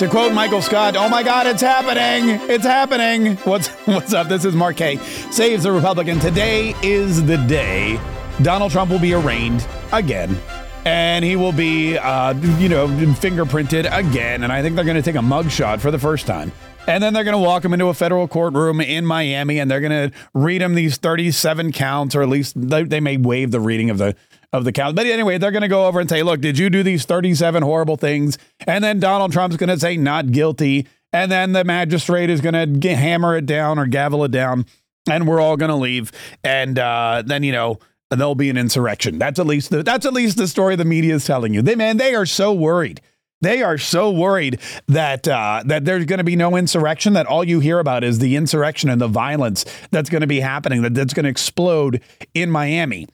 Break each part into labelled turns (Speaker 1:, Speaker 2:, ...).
Speaker 1: To quote Michael Scott, "Oh my God, it's happening! It's happening!" What's what's up? This is Mark Kaye. Saves the Republican. Today is the day Donald Trump will be arraigned again, and he will be, uh, you know, fingerprinted again. And I think they're going to take a mugshot for the first time. And then they're going to walk him into a federal courtroom in Miami, and they're going to read him these 37 counts, or at least they, they may waive the reading of the of the count. But anyway, they're going to go over and say, look, did you do these 37 horrible things? And then Donald Trump's going to say not guilty. And then the magistrate is going to hammer it down or gavel it down. And we're all going to leave. And uh, then, you know, there'll be an insurrection. That's at least the, that's at least the story the media is telling you. They man, they are so worried. They are so worried that uh, that there's going to be no insurrection. That all you hear about is the insurrection and the violence that's going to be happening. That that's going to explode in Miami.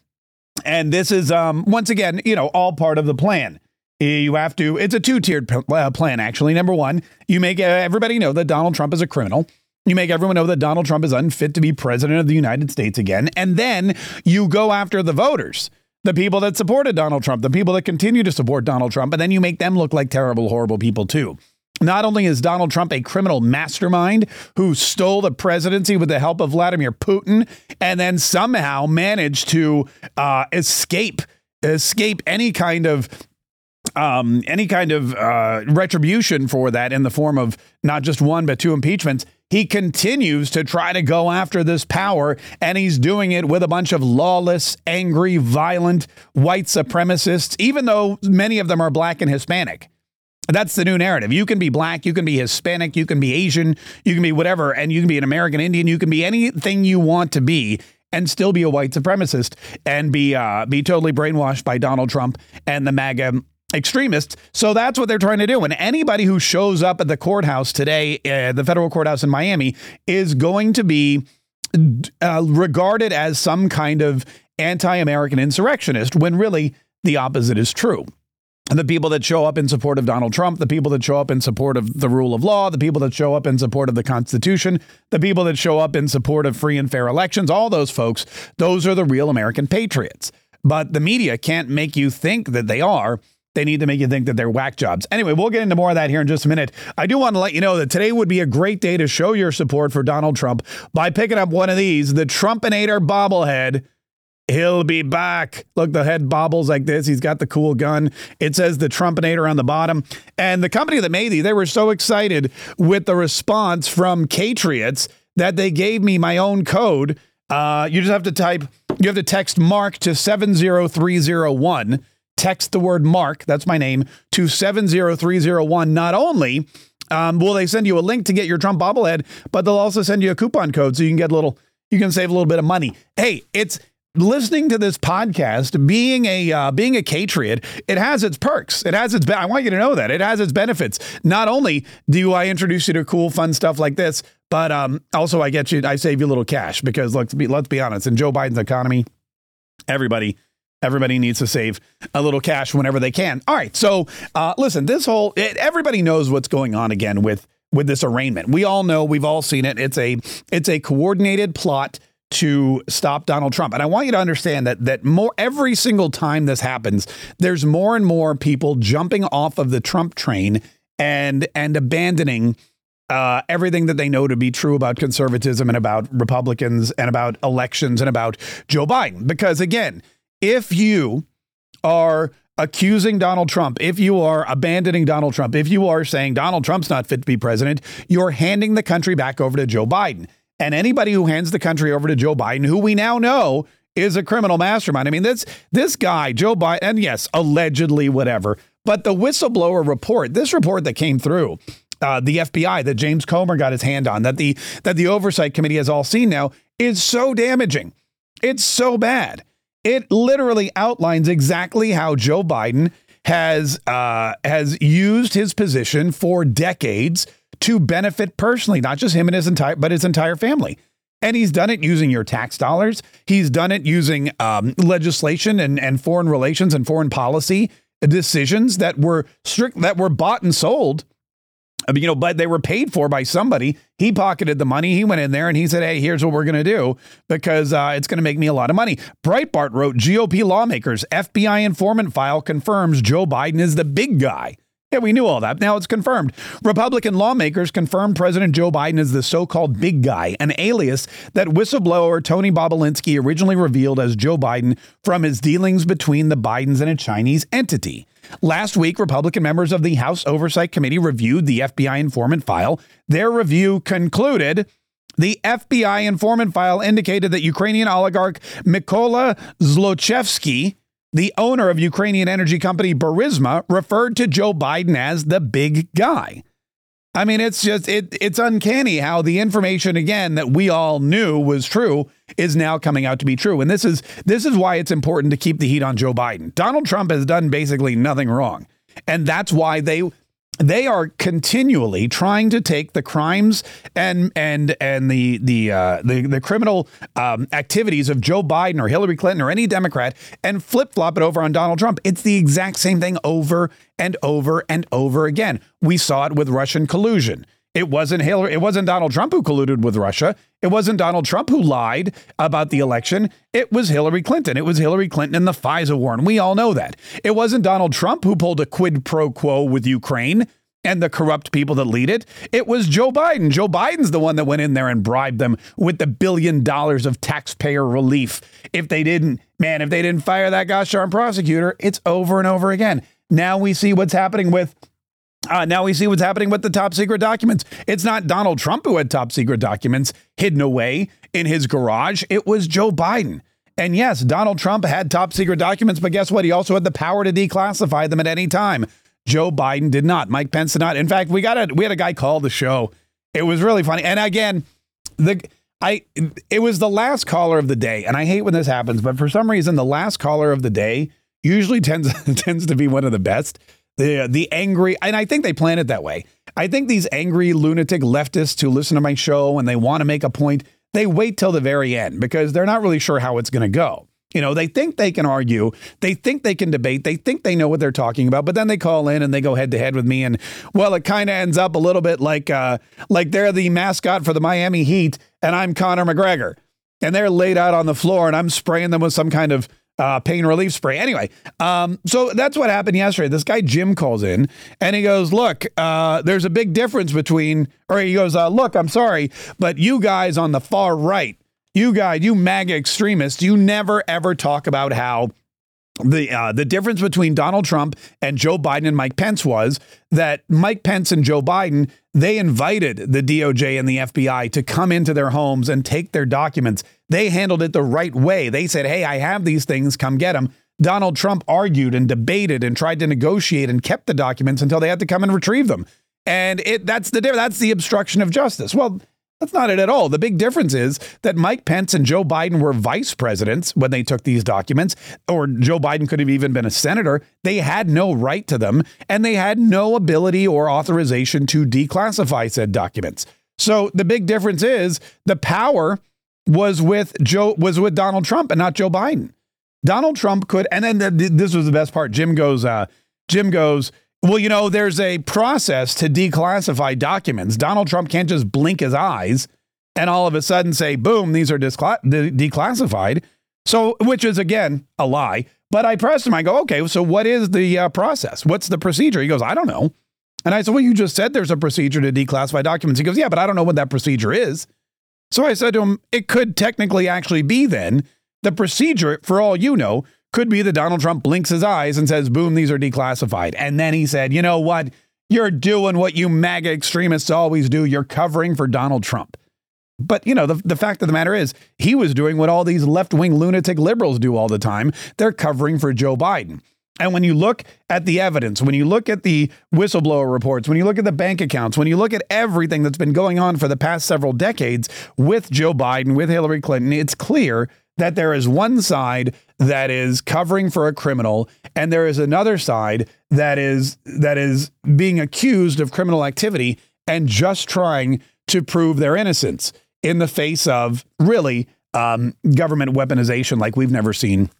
Speaker 1: And this is, um, once again, you know, all part of the plan. You have to, it's a two tiered uh, plan, actually. Number one, you make everybody know that Donald Trump is a criminal. You make everyone know that Donald Trump is unfit to be president of the United States again. And then you go after the voters, the people that supported Donald Trump, the people that continue to support Donald Trump, and then you make them look like terrible, horrible people too. Not only is Donald Trump a criminal mastermind who stole the presidency with the help of Vladimir Putin and then somehow managed to uh, escape escape any kind of um, any kind of uh, retribution for that in the form of not just one but two impeachments. He continues to try to go after this power, and he's doing it with a bunch of lawless, angry, violent white supremacists, even though many of them are black and Hispanic. That's the new narrative. You can be black, you can be Hispanic, you can be Asian, you can be whatever, and you can be an American Indian, you can be anything you want to be and still be a white supremacist and be uh, be totally brainwashed by Donald Trump and the MAGA extremists. So that's what they're trying to do. And anybody who shows up at the courthouse today, uh, the federal courthouse in Miami, is going to be uh, regarded as some kind of anti-American insurrectionist when really the opposite is true the people that show up in support of Donald Trump, the people that show up in support of the rule of law, the people that show up in support of the Constitution, the people that show up in support of free and fair elections, all those folks, those are the real American patriots. But the media can't make you think that they are. They need to make you think that they're whack jobs. Anyway, we'll get into more of that here in just a minute. I do want to let you know that today would be a great day to show your support for Donald Trump by picking up one of these, the Trumpinator bobblehead He'll be back. Look, the head bobbles like this. He's got the cool gun. It says the Trumpinator on the bottom. And the company that made these, they were so excited with the response from Catriots that they gave me my own code. Uh, you just have to type, you have to text Mark to 70301. Text the word Mark, that's my name, to 70301. Not only um, will they send you a link to get your Trump bobblehead, but they'll also send you a coupon code so you can get a little, you can save a little bit of money. Hey, it's, listening to this podcast, being a uh, being a Catriot, it has its perks. It has its. Be- I want you to know that it has its benefits. Not only do I introduce you to cool, fun stuff like this, but um, also I get you. I save you a little cash because let's be let's be honest. In Joe Biden's economy, everybody. Everybody needs to save a little cash whenever they can. All right, so uh, listen. This whole it, everybody knows what's going on again with with this arraignment. We all know. We've all seen it. It's a it's a coordinated plot to stop Donald Trump. And I want you to understand that that more every single time this happens, there's more and more people jumping off of the Trump train and and abandoning uh, everything that they know to be true about conservatism and about Republicans and about elections and about Joe Biden. Because again, if you are accusing Donald Trump, if you are abandoning Donald Trump, if you are saying Donald Trump's not fit to be president, you're handing the country back over to Joe Biden. And anybody who hands the country over to Joe Biden, who we now know is a criminal mastermind. I mean, this this guy, Joe Biden, and yes, allegedly whatever, but the whistleblower report, this report that came through, uh, the FBI that James Comer got his hand on, that the that the oversight committee has all seen now, is so damaging. It's so bad. It literally outlines exactly how Joe Biden has uh, has used his position for decades to benefit personally, not just him and his entire, but his entire family. And he's done it using your tax dollars. He's done it using um, legislation and, and foreign relations and foreign policy decisions that were strict, that were bought and sold. I mean, you know, but they were paid for by somebody. He pocketed the money. He went in there and he said, "Hey, here's what we're going to do because uh, it's going to make me a lot of money." Breitbart wrote, "GOP lawmakers FBI informant file confirms Joe Biden is the big guy." Yeah, we knew all that. Now it's confirmed. Republican lawmakers confirmed President Joe Biden is the so called big guy, an alias that whistleblower Tony Bobulinski originally revealed as Joe Biden from his dealings between the Bidens and a Chinese entity. Last week, Republican members of the House Oversight Committee reviewed the FBI informant file. Their review concluded the FBI informant file indicated that Ukrainian oligarch Mykola Zlochevsky the owner of Ukrainian energy company Burisma referred to Joe Biden as the big guy. I mean, it's just it it's uncanny how the information again that we all knew was true is now coming out to be true. And this is this is why it's important to keep the heat on Joe Biden. Donald Trump has done basically nothing wrong. And that's why they they are continually trying to take the crimes and and and the the uh, the, the criminal um, activities of Joe Biden or Hillary Clinton or any Democrat and flip flop it over on Donald Trump. It's the exact same thing over and over and over again. We saw it with Russian collusion. It wasn't Hillary, it wasn't Donald Trump who colluded with Russia. It wasn't Donald Trump who lied about the election. It was Hillary Clinton. It was Hillary Clinton and the FISA war, and we all know that. It wasn't Donald Trump who pulled a quid pro quo with Ukraine and the corrupt people that lead it. It was Joe Biden. Joe Biden's the one that went in there and bribed them with the billion dollars of taxpayer relief. If they didn't, man, if they didn't fire that gosh darn prosecutor, it's over and over again. Now we see what's happening with uh, now we see what's happening with the top secret documents. It's not Donald Trump who had top secret documents hidden away in his garage. It was Joe Biden. And yes, Donald Trump had top secret documents, but guess what? He also had the power to declassify them at any time. Joe Biden did not. Mike Pence did not. In fact, we got a we had a guy call the show. It was really funny. And again, the I it was the last caller of the day, and I hate when this happens, but for some reason, the last caller of the day usually tends tends to be one of the best the the angry and I think they plan it that way. I think these angry lunatic leftists who listen to my show and they want to make a point, they wait till the very end because they're not really sure how it's going to go. You know, they think they can argue, they think they can debate, they think they know what they're talking about, but then they call in and they go head to head with me, and well, it kind of ends up a little bit like uh, like they're the mascot for the Miami Heat, and I'm Conor McGregor, and they're laid out on the floor, and I'm spraying them with some kind of uh, pain relief spray. Anyway, um, so that's what happened yesterday. This guy Jim calls in and he goes, "Look, uh, there's a big difference between," or he goes, uh, "Look, I'm sorry, but you guys on the far right, you guys, you MAGA extremists, you never ever talk about how." The uh, the difference between Donald Trump and Joe Biden and Mike Pence was that Mike Pence and Joe Biden they invited the DOJ and the FBI to come into their homes and take their documents they handled it the right way. They said, hey, I have these things, come get them. Donald Trump argued and debated and tried to negotiate and kept the documents until they had to come and retrieve them. And it that's the that's the obstruction of justice. Well, that's not it at all. The big difference is that Mike Pence and Joe Biden were vice presidents when they took these documents, or Joe Biden could have even been a senator. They had no right to them, and they had no ability or authorization to declassify said documents. So the big difference is the power was with Joe was with Donald Trump and not Joe Biden. Donald Trump could, and then the, this was the best part. Jim goes, uh, Jim goes, well, you know, there's a process to declassify documents. Donald Trump can't just blink his eyes and all of a sudden say, boom, these are discla- de- declassified. So, which is again a lie. But I pressed him. I go, okay, so what is the uh, process? What's the procedure? He goes, I don't know. And I said, well, you just said there's a procedure to declassify documents. He goes, yeah, but I don't know what that procedure is. So I said to him, it could technically actually be then the procedure, for all you know, could be that Donald Trump blinks his eyes and says, boom, these are declassified. And then he said, you know what? You're doing what you MAGA extremists always do. You're covering for Donald Trump. But, you know, the, the fact of the matter is, he was doing what all these left wing lunatic liberals do all the time. They're covering for Joe Biden. And when you look at the evidence, when you look at the whistleblower reports, when you look at the bank accounts, when you look at everything that's been going on for the past several decades with Joe Biden, with Hillary Clinton, it's clear that there is one side that is covering for a criminal and there is another side that is that is being accused of criminal activity and just trying to prove their innocence in the face of really um, government weaponization like we've never seen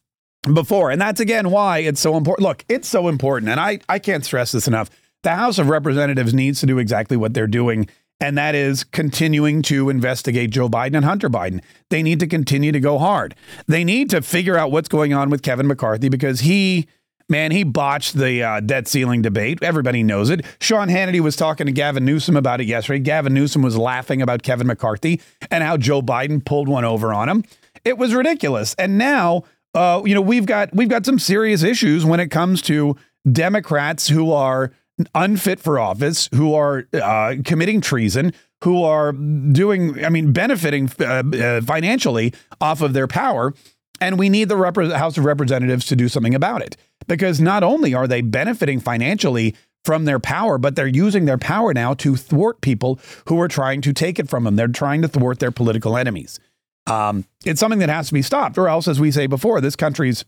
Speaker 1: before. And that's again why it's so important. Look, it's so important. And I, I can't stress this enough. The House of Representatives needs to do exactly what they're doing. And that is continuing to investigate Joe Biden and Hunter Biden. They need to continue to go hard. They need to figure out what's going on with Kevin McCarthy because he Man, he botched the uh, debt ceiling debate. Everybody knows it. Sean Hannity was talking to Gavin Newsom about it yesterday. Gavin Newsom was laughing about Kevin McCarthy and how Joe Biden pulled one over on him. It was ridiculous. And now, uh, you know, we've got we've got some serious issues when it comes to Democrats who are unfit for office, who are uh, committing treason, who are doing, I mean, benefiting uh, uh, financially off of their power. And we need the House of Representatives to do something about it because not only are they benefiting financially from their power, but they're using their power now to thwart people who are trying to take it from them. They're trying to thwart their political enemies. Um, it's something that has to be stopped, or else, as we say before, this country's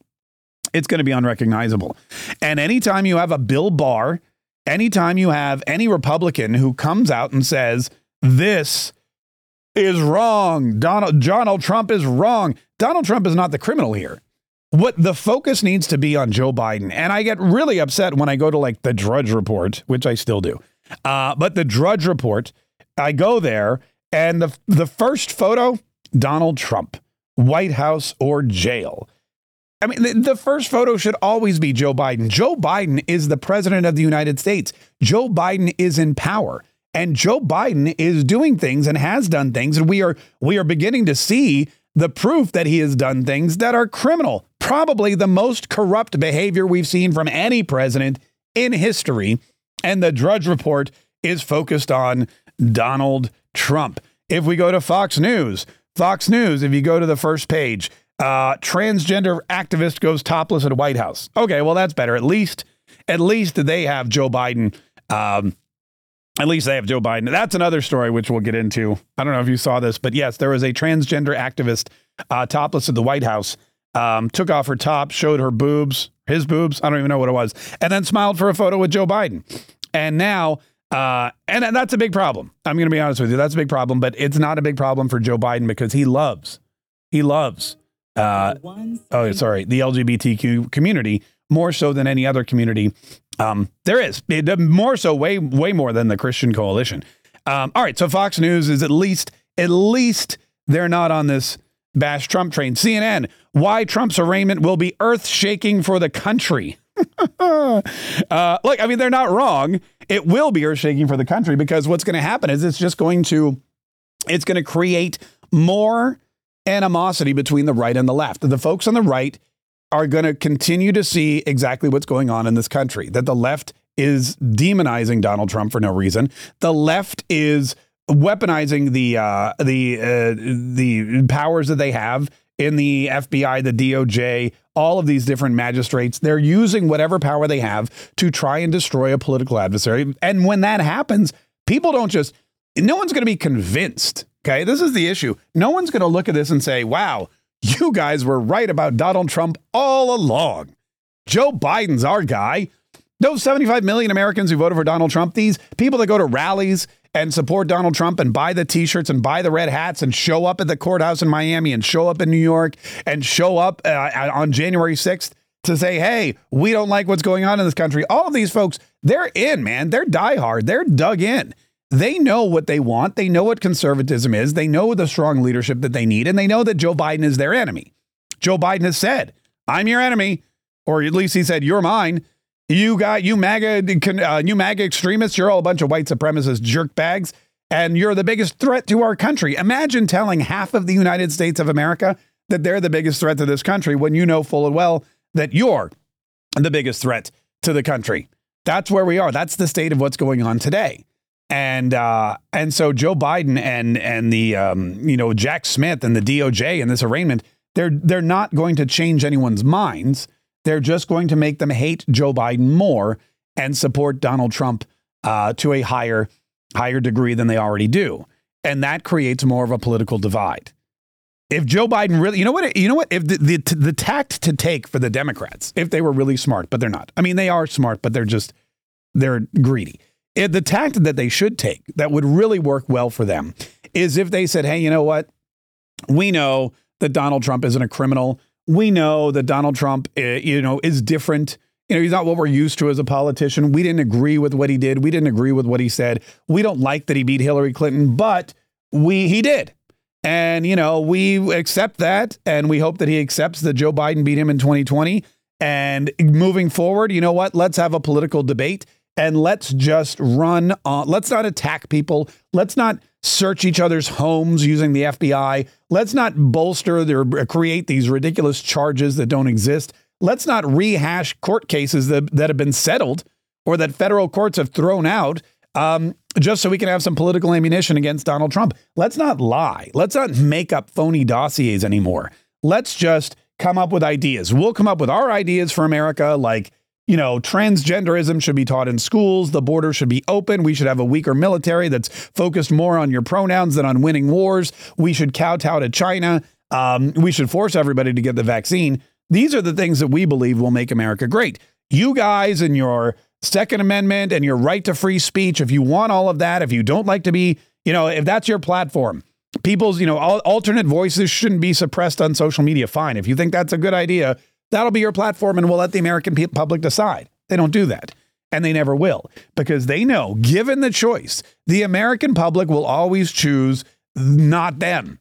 Speaker 1: it's going to be unrecognizable. And anytime you have a Bill Barr, anytime you have any Republican who comes out and says this is wrong, Donald Donald Trump is wrong. Donald Trump is not the criminal here what the focus needs to be on Joe Biden. And I get really upset when I go to like the Drudge Report, which I still do. Uh, but the Drudge Report, I go there and the the first photo, Donald Trump, White House or jail. I mean, the, first photo should always be Joe Biden. Joe Biden is the president of the United States. Joe Biden is in power. And Joe Biden is doing things and has done things. And we are we are beginning to see the proof that he has done things that are criminal, probably the most corrupt behavior we've seen from any president in history. And the Drudge Report is focused on Donald Trump. If we go to Fox News, Fox News, if you go to the first page, uh, transgender activist goes topless at White House. Okay, well that's better. At least, at least they have Joe Biden um, at least they have Joe Biden. That's another story which we'll get into. I don't know if you saw this, but yes, there was a transgender activist uh, topless at the White House. Um, took off her top, showed her boobs, his boobs. I don't even know what it was, and then smiled for a photo with Joe Biden. And now, uh, and that's a big problem. I'm going to be honest with you. That's a big problem, but it's not a big problem for Joe Biden because he loves, he loves, uh, oh, sorry, the LGBTQ community more so than any other community um, there is it, more so, way way more than the Christian Coalition. Um, all right, so Fox News is at least at least they're not on this bash Trump train. CNN, why Trump's arraignment will be earth shaking for the country. uh, look, I mean, they're not wrong. It will be earth shaking for the country because what's going to happen is it's just going to it's going to create more animosity between the right and the left. The folks on the right are going to continue to see exactly what's going on in this country that the left is demonizing Donald Trump for no reason. The left is weaponizing the uh, the uh, the powers that they have in the FBI, the DOJ, all of these different magistrates. They're using whatever power they have to try and destroy a political adversary. And when that happens, people don't just no one's going to be convinced. Okay, this is the issue. No one's going to look at this and say, "Wow." You guys were right about Donald Trump all along. Joe Biden's our guy. Those 75 million Americans who voted for Donald Trump, these people that go to rallies and support Donald Trump and buy the t shirts and buy the red hats and show up at the courthouse in Miami and show up in New York and show up uh, on January 6th to say, hey, we don't like what's going on in this country. All of these folks, they're in, man. They're diehard. They're dug in. They know what they want. They know what conservatism is. They know the strong leadership that they need, and they know that Joe Biden is their enemy. Joe Biden has said, I'm your enemy, or at least he said, You're mine. You got you MAGA, uh, you MAGA extremists. You're all a bunch of white supremacist jerk bags, and you're the biggest threat to our country. Imagine telling half of the United States of America that they're the biggest threat to this country when you know full and well that you're the biggest threat to the country. That's where we are. That's the state of what's going on today and uh, and so Joe Biden and and the um, you know Jack Smith and the DOJ in this arraignment, they're they're not going to change anyone's minds. They're just going to make them hate Joe Biden more and support Donald Trump uh, to a higher higher degree than they already do, and that creates more of a political divide. If Joe Biden really, you know what, you know what, if the, the the tact to take for the Democrats, if they were really smart, but they're not. I mean, they are smart, but they're just they're greedy it, the tactic that they should take that would really work well for them is if they said, hey, you know what? We know that Donald Trump isn't a criminal. We know that Donald Trump, uh, you know, is different. You know, he's not what we're used to as a politician. We didn't agree with what he did. We didn't agree with what he said. We don't like that he beat Hillary Clinton, but we he did. And you know, we accept that and we hope that he accepts that Joe Biden beat him in 2020 And moving forward, you know what? Let's have a political debate and let's just run on. Let's not attack people. Let's not search each other's homes using the FBI. Let's not bolster or create these ridiculous charges that don't exist. Let's not rehash court cases that, that have been settled or that federal courts have thrown out um, just so we can have some political ammunition against Donald Trump. Let's not lie. Let's not make up phony dossiers anymore. Let's just come up with ideas. We'll come up with our ideas for America, like, you know, transgenderism should be taught in schools, the border should be open, we should have a weaker military that's focused more on your pronouns than on winning wars, we should kowtow to China, um, we should force everybody to get the vaccine. These are the things that we believe will make America great. You guys and your Second Amendment and your right to free speech, if you want all of that, if you don't like to be, you know, if that's your platform, people's, you know, alternate voices shouldn't be suppressed on social media. Fine. If you think that's a good idea, that'll be your platform and we'll let the American public decide. They don't do that. And they never will because they know, given the choice, the American public will always choose not them.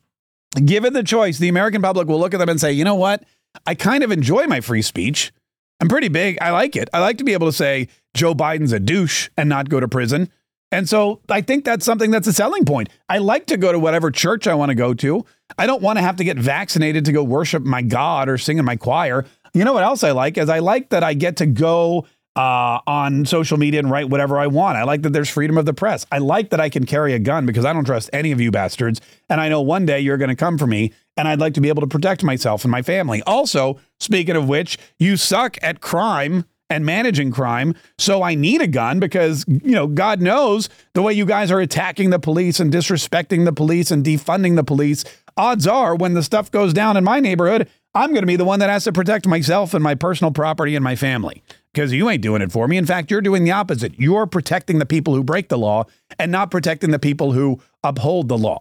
Speaker 1: Given the choice, the American public will look at them and say, you know what? I kind of enjoy my free speech. I'm pretty big. I like it. I like to be able to say Joe Biden's a douche and not go to prison. And so I think that's something that's a selling point. I like to go to whatever church I want to go to. I don't want to have to get vaccinated to go worship my God or sing in my choir. You know what else I like is I like that I get to go uh, on social media and write whatever I want. I like that there's freedom of the press. I like that I can carry a gun because I don't trust any of you bastards. And I know one day you're going to come for me, and I'd like to be able to protect myself and my family. Also, speaking of which, you suck at crime and managing crime. So I need a gun because, you know, God knows the way you guys are attacking the police and disrespecting the police and defunding the police. Odds are when the stuff goes down in my neighborhood, I'm going to be the one that has to protect myself and my personal property and my family because you ain't doing it for me. In fact, you're doing the opposite. You're protecting the people who break the law and not protecting the people who uphold the law.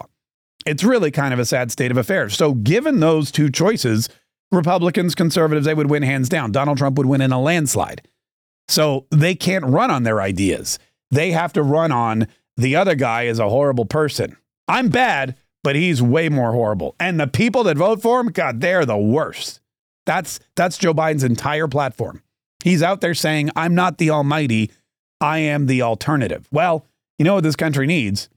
Speaker 1: It's really kind of a sad state of affairs. So, given those two choices, Republicans, conservatives, they would win hands down. Donald Trump would win in a landslide. So they can't run on their ideas. They have to run on the other guy is a horrible person. I'm bad, but he's way more horrible. And the people that vote for him, God, they're the worst. That's that's Joe Biden's entire platform. He's out there saying, I'm not the almighty, I am the alternative. Well, you know what this country needs?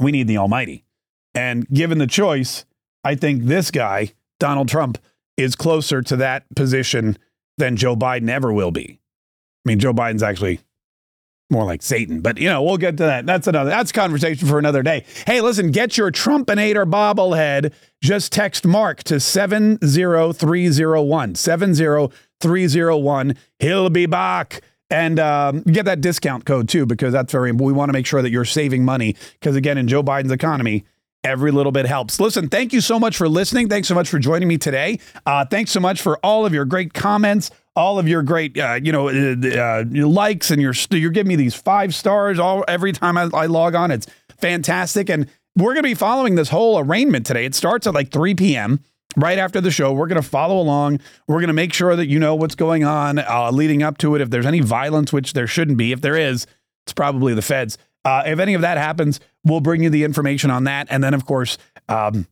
Speaker 1: We need the almighty. And given the choice, I think this guy, Donald Trump, is closer to that position than Joe Biden ever will be. I mean, Joe Biden's actually more like Satan, but you know, we'll get to that. That's another that's conversation for another day. Hey, listen, get your Trumpinator bobblehead. Just text Mark to 70301. 70301. He'll be back. And um, get that discount code too, because that's very we want to make sure that you're saving money. Because again, in Joe Biden's economy, Every little bit helps. Listen, thank you so much for listening. Thanks so much for joining me today. Uh, thanks so much for all of your great comments, all of your great, uh, you know, uh, uh likes, and your you're giving me these five stars all every time I, I log on. It's fantastic, and we're going to be following this whole arraignment today. It starts at like 3 p.m. Right after the show, we're going to follow along. We're going to make sure that you know what's going on uh, leading up to it. If there's any violence, which there shouldn't be, if there is, it's probably the feds. Uh, if any of that happens, we'll bring you the information on that. And then, of course, um,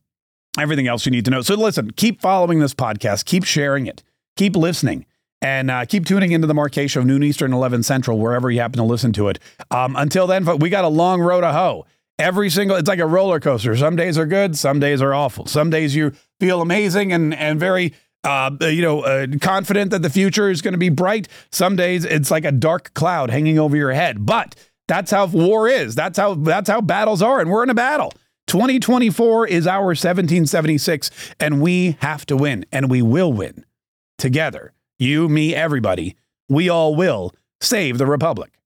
Speaker 1: everything else you need to know. So listen, keep following this podcast, keep sharing it, keep listening. And uh, keep tuning into the Mark Kaye Show, noon Eastern, 11 Central, wherever you happen to listen to it. Um, until then, we got a long road to hoe. Every single, it's like a roller coaster. Some days are good, some days are awful. Some days you feel amazing and and very uh, you know, uh, confident that the future is going to be bright. Some days it's like a dark cloud hanging over your head. But that's how war is. That's how that's how battles are, and we're in a battle. 2024 is our 1776, and we have to win, and we will win together. You, me, everybody. We all will save the republic.